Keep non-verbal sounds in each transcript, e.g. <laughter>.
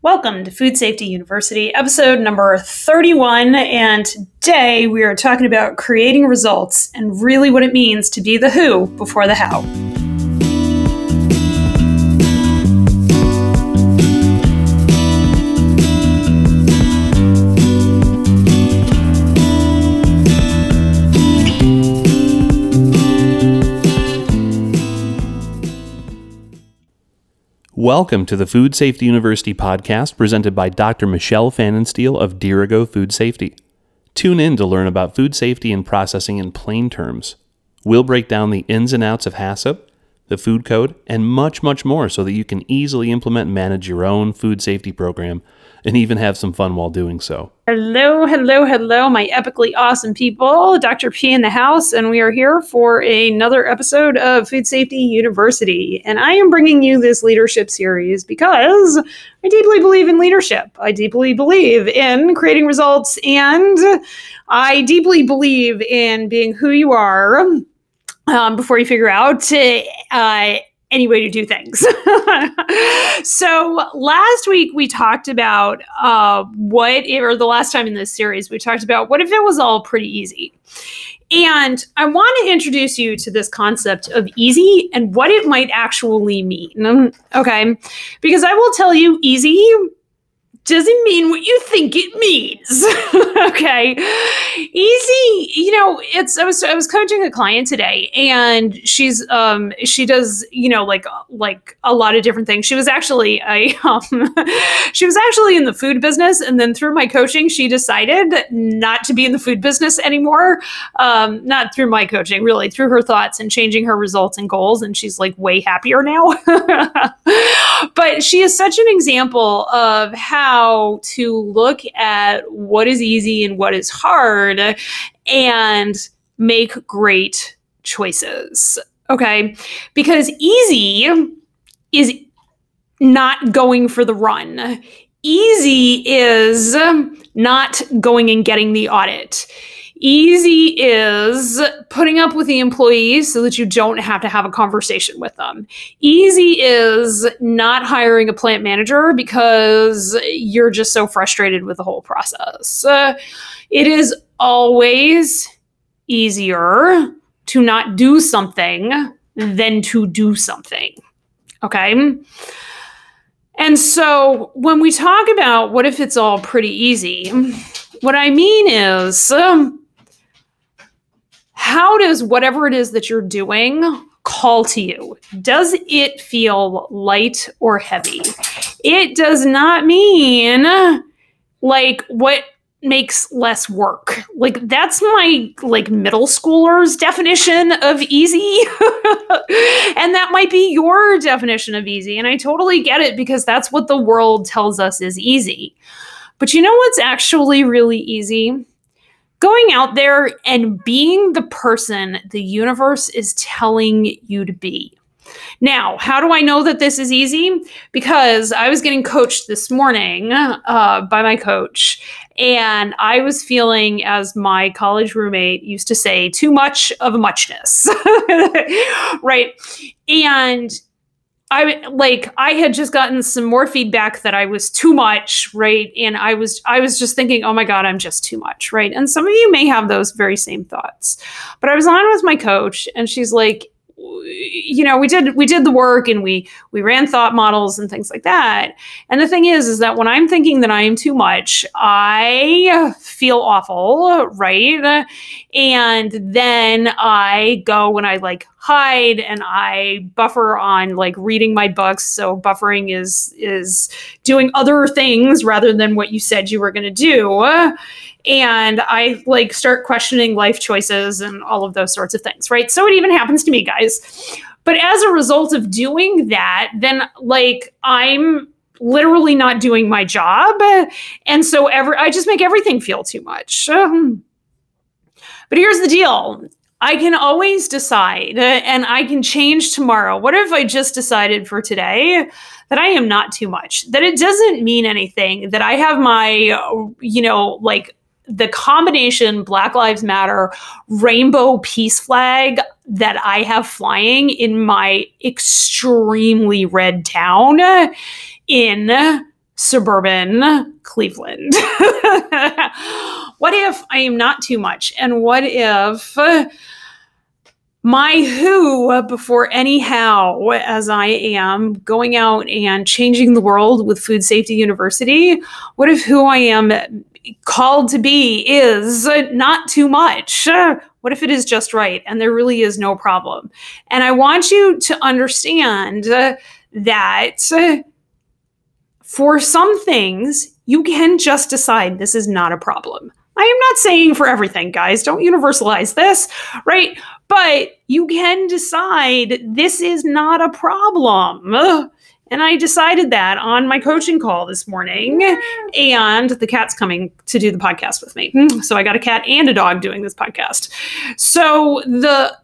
Welcome to Food Safety University, episode number 31. And today we are talking about creating results and really what it means to be the who before the how. Welcome to the Food Safety University podcast presented by Dr. Michelle Pfannenstiel of Dirigo Food Safety. Tune in to learn about food safety and processing in plain terms. We'll break down the ins and outs of HACCP, the food code, and much, much more so that you can easily implement and manage your own food safety program and even have some fun while doing so. Hello, hello, hello, my epically awesome people. Dr. P in the house, and we are here for another episode of Food Safety University. And I am bringing you this leadership series because I deeply believe in leadership. I deeply believe in creating results, and I deeply believe in being who you are um, before you figure out uh, any way to do things. <laughs> so last week we talked about uh, what, or the last time in this series, we talked about what if it was all pretty easy. And I want to introduce you to this concept of easy and what it might actually mean. Okay. Because I will tell you, easy doesn't mean what you think it means. <laughs> okay. Easy, you know, it's I was I was coaching a client today and she's um she does, you know, like like a lot of different things. She was actually a <laughs> um she was actually in the food business and then through my coaching she decided not to be in the food business anymore. Um not through my coaching, really through her thoughts and changing her results and goals and she's like way happier now. <laughs> but she is such an example of how to look at what is easy and what is hard and make great choices. Okay. Because easy is not going for the run. Easy is not going and getting the audit. Easy is putting up with the employees so that you don't have to have a conversation with them. Easy is not hiring a plant manager because you're just so frustrated with the whole process. Uh, it is always easier to not do something than to do something. Okay. And so when we talk about what if it's all pretty easy, what I mean is, um, how does whatever it is that you're doing call to you? Does it feel light or heavy? It does not mean like what makes less work. Like that's my like middle schooler's definition of easy. <laughs> and that might be your definition of easy and I totally get it because that's what the world tells us is easy. But you know what's actually really easy? Going out there and being the person the universe is telling you to be. Now, how do I know that this is easy? Because I was getting coached this morning uh, by my coach, and I was feeling, as my college roommate used to say, too much of a muchness. <laughs> right. And I like I had just gotten some more feedback that I was too much, right? And I was I was just thinking, "Oh my god, I'm just too much," right? And some of you may have those very same thoughts. But I was on with my coach and she's like, you know we did we did the work and we we ran thought models and things like that and the thing is is that when i'm thinking that i am too much i feel awful right and then i go when i like hide and i buffer on like reading my books so buffering is is doing other things rather than what you said you were going to do and I like start questioning life choices and all of those sorts of things, right? So it even happens to me, guys. But as a result of doing that, then like I'm literally not doing my job. And so every I just make everything feel too much. Um, but here's the deal. I can always decide uh, and I can change tomorrow. What if I just decided for today that I am not too much? That it doesn't mean anything, that I have my, you know, like the combination Black Lives Matter rainbow peace flag that I have flying in my extremely red town in suburban Cleveland? <laughs> what if I am not too much? And what if my who before anyhow, as I am going out and changing the world with Food Safety University? What if who I am called to be is not too much? What if it is just right and there really is no problem? And I want you to understand that for some things, you can just decide this is not a problem. I am not saying for everything, guys, don't universalize this, right? But you can decide this is not a problem. And I decided that on my coaching call this morning. And the cat's coming to do the podcast with me. So I got a cat and a dog doing this podcast. So the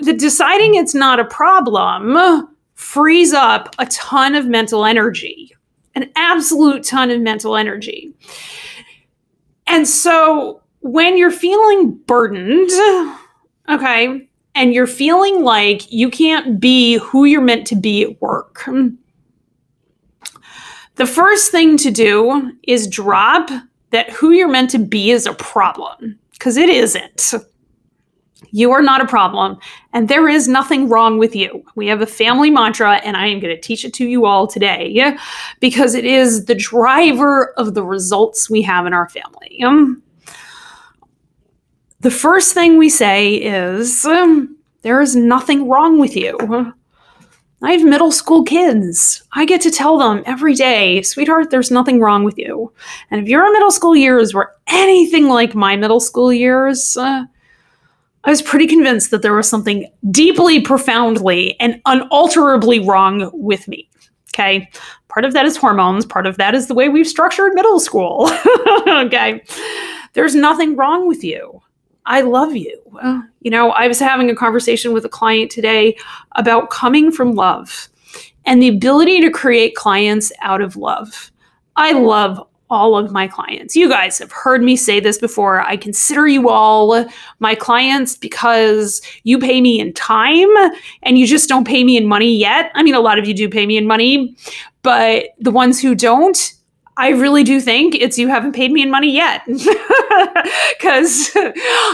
the deciding it's not a problem frees up a ton of mental energy an absolute ton of mental energy. And so when you're feeling burdened, okay, and you're feeling like you can't be who you're meant to be at work, the first thing to do is drop that who you're meant to be is a problem because it isn't. You are not a problem, and there is nothing wrong with you. We have a family mantra, and I am going to teach it to you all today because it is the driver of the results we have in our family. Um, the first thing we say is um, there is nothing wrong with you. I have middle school kids. I get to tell them every day, sweetheart, there's nothing wrong with you. And if your middle school years were anything like my middle school years, uh, I was pretty convinced that there was something deeply, profoundly, and unalterably wrong with me. Okay. Part of that is hormones, part of that is the way we've structured middle school. <laughs> okay. There's nothing wrong with you. I love you. You know, I was having a conversation with a client today about coming from love and the ability to create clients out of love. I love all of my clients. You guys have heard me say this before. I consider you all my clients because you pay me in time and you just don't pay me in money yet. I mean, a lot of you do pay me in money, but the ones who don't, I really do think it's you haven't paid me in money yet. <laughs> Because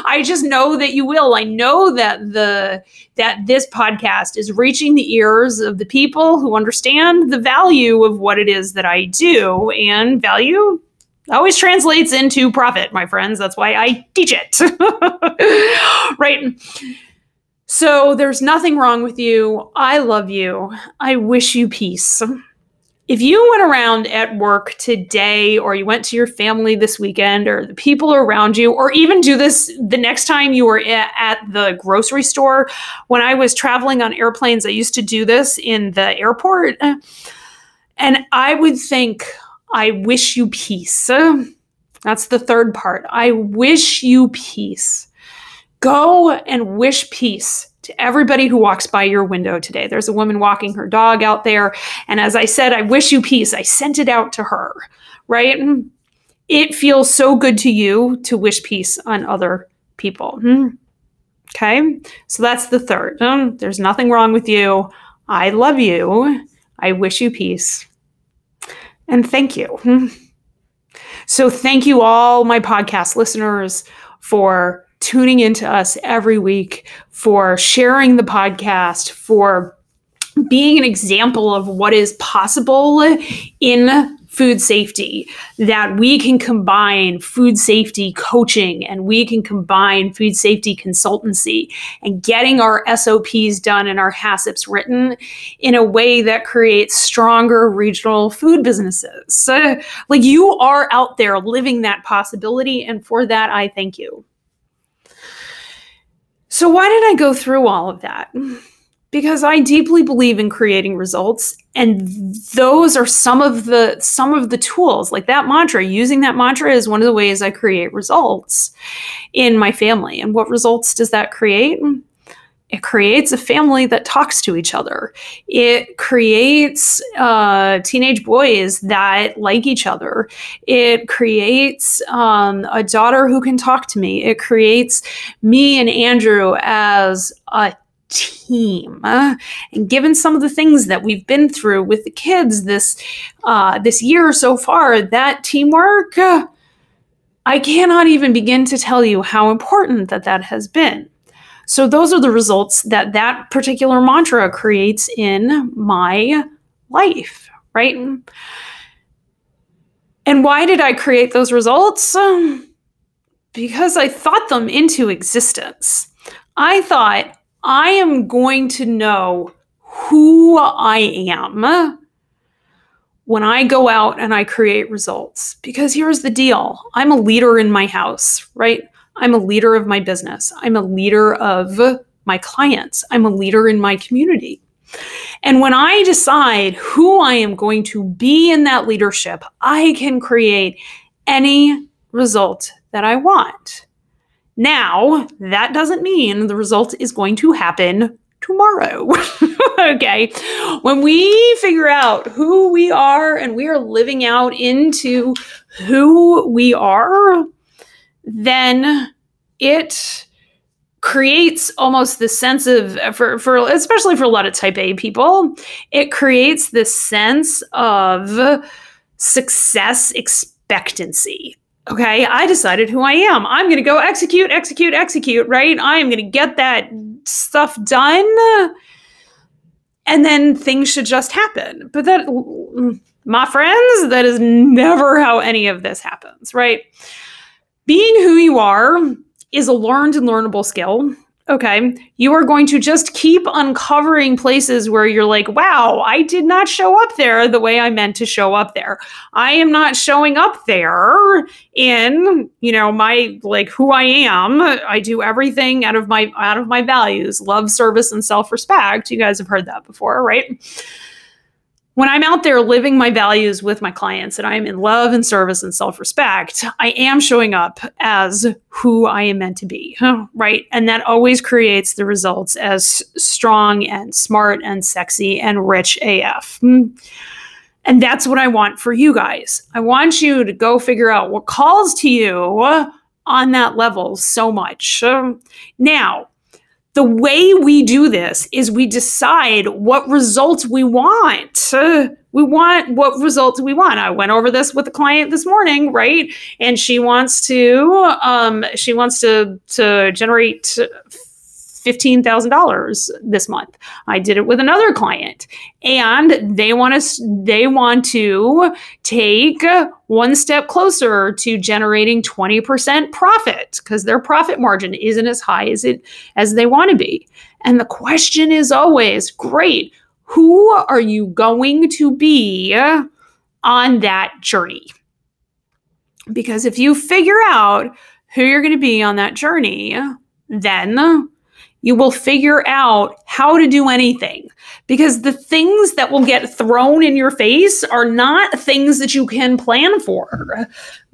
I just know that you will. I know that the that this podcast is reaching the ears of the people who understand the value of what it is that I do. And value always translates into profit, my friends. That's why I teach it. <laughs> right. So there's nothing wrong with you. I love you. I wish you peace if you went around at work today or you went to your family this weekend or the people around you or even do this the next time you were at the grocery store when i was traveling on airplanes i used to do this in the airport. And i would think i wish you peace. That's the third part. I wish you peace. Go and wish peace to everybody who walks by your window today. There's a woman walking her dog out there. And as I said, I wish you peace. I sent it out to her, right? It feels so good to you to wish peace on other people. Hmm. Okay. So that's the third. There's nothing wrong with you. I love you. I wish you peace. And thank you. Hmm. So, thank you, all my podcast listeners, for tuning into us every week, for sharing the podcast, for being an example of what is possible in food safety, that we can combine food safety coaching and we can combine food safety consultancy and getting our SOPs done and our HACCPs written in a way that creates stronger regional food businesses. So, like you are out there living that possibility. And for that, I thank you. So, why did I go through all of that? Because I deeply believe in creating results and those are some of the some of the tools like that mantra using that mantra is one of the ways I create results in my family. And what results does that create? It creates a family that talks to each other. It creates uh, teenage boys that like each other. It creates um, a daughter who can talk to me. It creates me and Andrew as a team. And given some of the things that we've been through with the kids this uh, this year so far, that teamwork, uh, I cannot even begin to tell you how important that that has been. So those are the results that that particular mantra creates in my life, right? And why did I create those results? Because I thought them into existence. I thought I am going to know who I am when I go out and I create results. Because here's the deal I'm a leader in my house, right? I'm a leader of my business. I'm a leader of my clients. I'm a leader in my community. And when I decide who I am going to be in that leadership, I can create any result that I want. Now, that doesn't mean the result is going to happen tomorrow. <laughs> okay. When we figure out who we are and we are living out into who we are, then it creates almost this sense of for for especially for a lot of type A people, it creates this sense of success expectancy. Okay, I decided who I am. I'm going to go execute, execute, execute, right? I am going to get that stuff done. And then things should just happen. But that, my friends, that is never how any of this happens, right? Being who you are is a learned and learnable skill. Okay. You are going to just keep uncovering places where you're like, wow, I did not show up there the way I meant to show up there. I am not showing up there in, you know, my like who I am. I do everything out of my out of my values, love, service, and self-respect. You guys have heard that before, right? When I'm out there living my values with my clients and I'm in love and service and self respect, I am showing up as who I am meant to be, <sighs> right? And that always creates the results as strong and smart and sexy and rich AF. Hmm. And that's what I want for you guys. I want you to go figure out what calls to you on that level so much. Now, the way we do this is we decide what results we want. We want what results we want. I went over this with a client this morning, right? And she wants to um, she wants to to generate $15,000 this month. I did it with another client and they want to they want to take one step closer to generating 20% profit because their profit margin isn't as high as it as they want to be. And the question is always, great, who are you going to be on that journey? Because if you figure out who you're going to be on that journey, then you will figure out how to do anything because the things that will get thrown in your face are not things that you can plan for,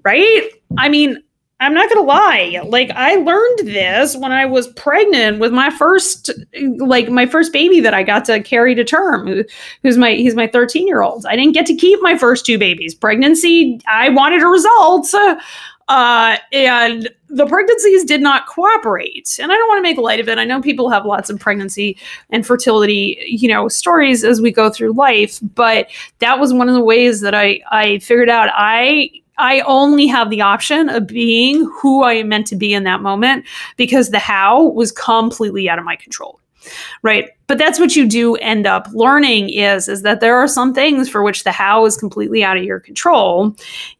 right? I mean, I'm not gonna lie. Like I learned this when I was pregnant with my first, like my first baby that I got to carry to term. Who's my he's my 13 year old. I didn't get to keep my first two babies. Pregnancy. I wanted a result. Uh, and the pregnancies did not cooperate. And I don't want to make light of it. I know people have lots of pregnancy and fertility, you know, stories as we go through life, but that was one of the ways that I I figured out I I only have the option of being who I am meant to be in that moment because the how was completely out of my control right but that's what you do end up learning is is that there are some things for which the how is completely out of your control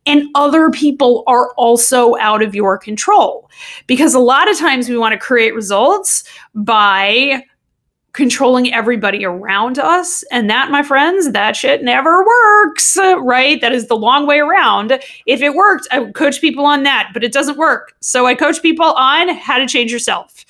and other people are also out of your control because a lot of times we want to create results by controlling everybody around us. And that, my friends, that shit never works, right? That is the long way around. If it worked, I would coach people on that, but it doesn't work. So I coach people on how to change yourself.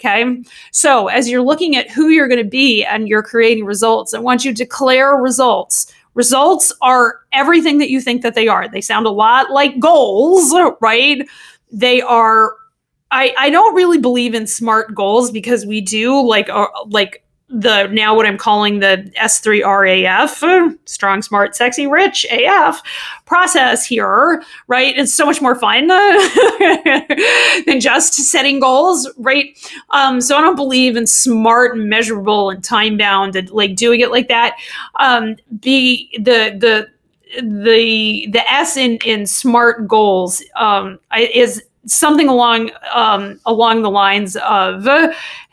Okay. So as you're looking at who you're going to be and you're creating results, I want you to declare results. Results are everything that you think that they are. They sound a lot like goals, right? They are I, I don't really believe in smart goals because we do like uh, like the now what I'm calling the S3RAF, strong, smart, sexy, rich AF process here, right? It's so much more fun <laughs> than just setting goals, right? Um, so I don't believe in smart measurable and time bound and like doing it like that. Um, be the the the the S in in smart goals um, is something along um, along the lines of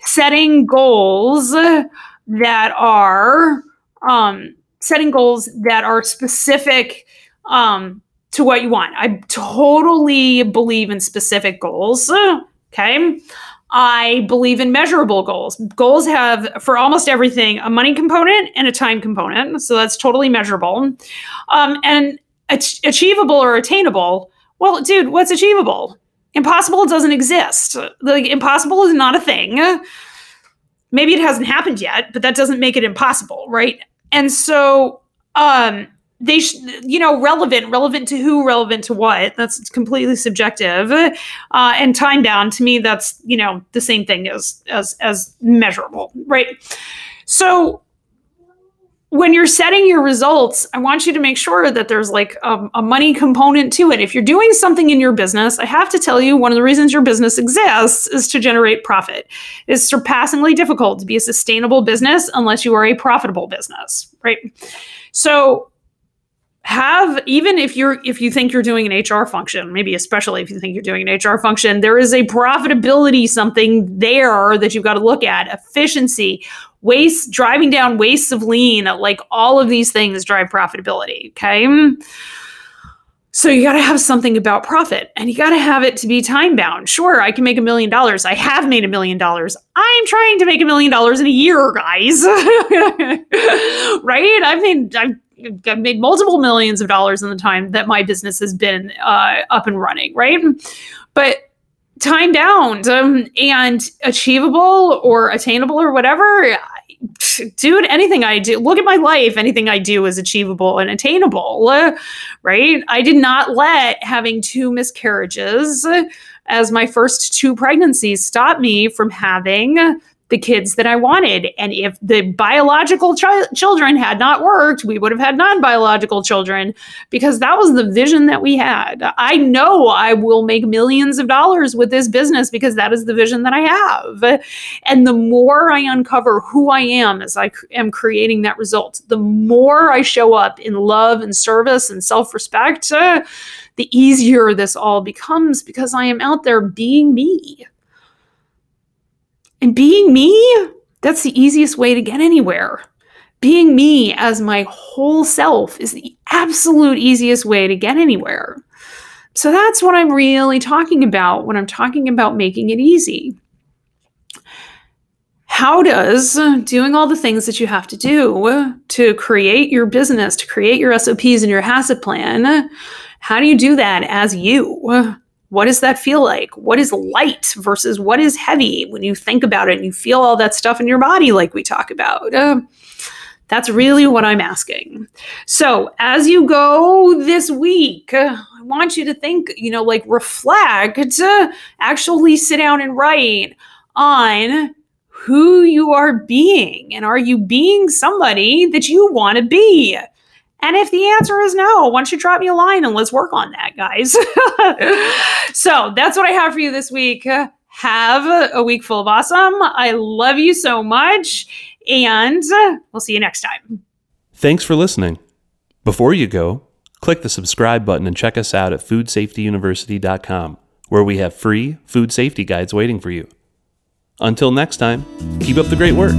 setting goals that are um, setting goals that are specific um, to what you want. I totally believe in specific goals. Okay. I believe in measurable goals. Goals have, for almost everything, a money component and a time component. So that's totally measurable. Um, and ach- achievable or attainable. Well, dude, what's achievable? Impossible doesn't exist. Like impossible is not a thing. Maybe it hasn't happened yet, but that doesn't make it impossible, right? And so um they sh- you know relevant relevant to who relevant to what that's completely subjective uh, and time bound to me that's you know the same thing as as as measurable right so when you're setting your results, I want you to make sure that there's like a, a, money component to it. If you're doing something in your business, I have to tell you one of the reasons your business exists is to generate profit. It's surpassingly difficult to be a sustainable business unless you are a profitable business, right? So have even if you're if you think you're doing an HR function, maybe especially if you think you're doing an HR function, there is a profitability something there that you've got to look at. Efficiency, waste, driving down wastes of lean, like all of these things drive profitability. Okay. So you got to have something about profit and you got to have it to be time bound. Sure, I can make a million dollars. I have made a million dollars. I'm trying to make a million dollars in a year, guys. <laughs> right? I've made I've I've made multiple millions of dollars in the time that my business has been uh, up and running, right? But time bound um, and achievable or attainable or whatever <laughs> dude anything i do look at my life anything i do is achievable and attainable <laughs> right? I did not let having two miscarriages as my first two pregnancies stop me from having the kids that I wanted. And if the biological ch- children had not worked, we would have had non biological children because that was the vision that we had. I know I will make millions of dollars with this business because that is the vision that I have. And the more I uncover who I am as I am creating that result, the more I show up in love and service and self respect, uh, the easier this all becomes because I am out there being me. And being me, that's the easiest way to get anywhere. Being me as my whole self is the absolute easiest way to get anywhere. So that's what I'm really talking about when I'm talking about making it easy. How does doing all the things that you have to do to create your business, to create your SOPs and your HACCP plan, how do you do that as you? What does that feel like? What is light versus what is heavy when you think about it and you feel all that stuff in your body, like we talk about? Uh, that's really what I'm asking. So, as you go this week, uh, I want you to think, you know, like reflect, uh, actually sit down and write on who you are being. And are you being somebody that you want to be? And if the answer is no, why don't you drop me a line and let's work on that, guys? <laughs> so that's what I have for you this week. Have a week full of awesome. I love you so much. And we'll see you next time. Thanks for listening. Before you go, click the subscribe button and check us out at foodsafetyuniversity.com, where we have free food safety guides waiting for you. Until next time, keep up the great work.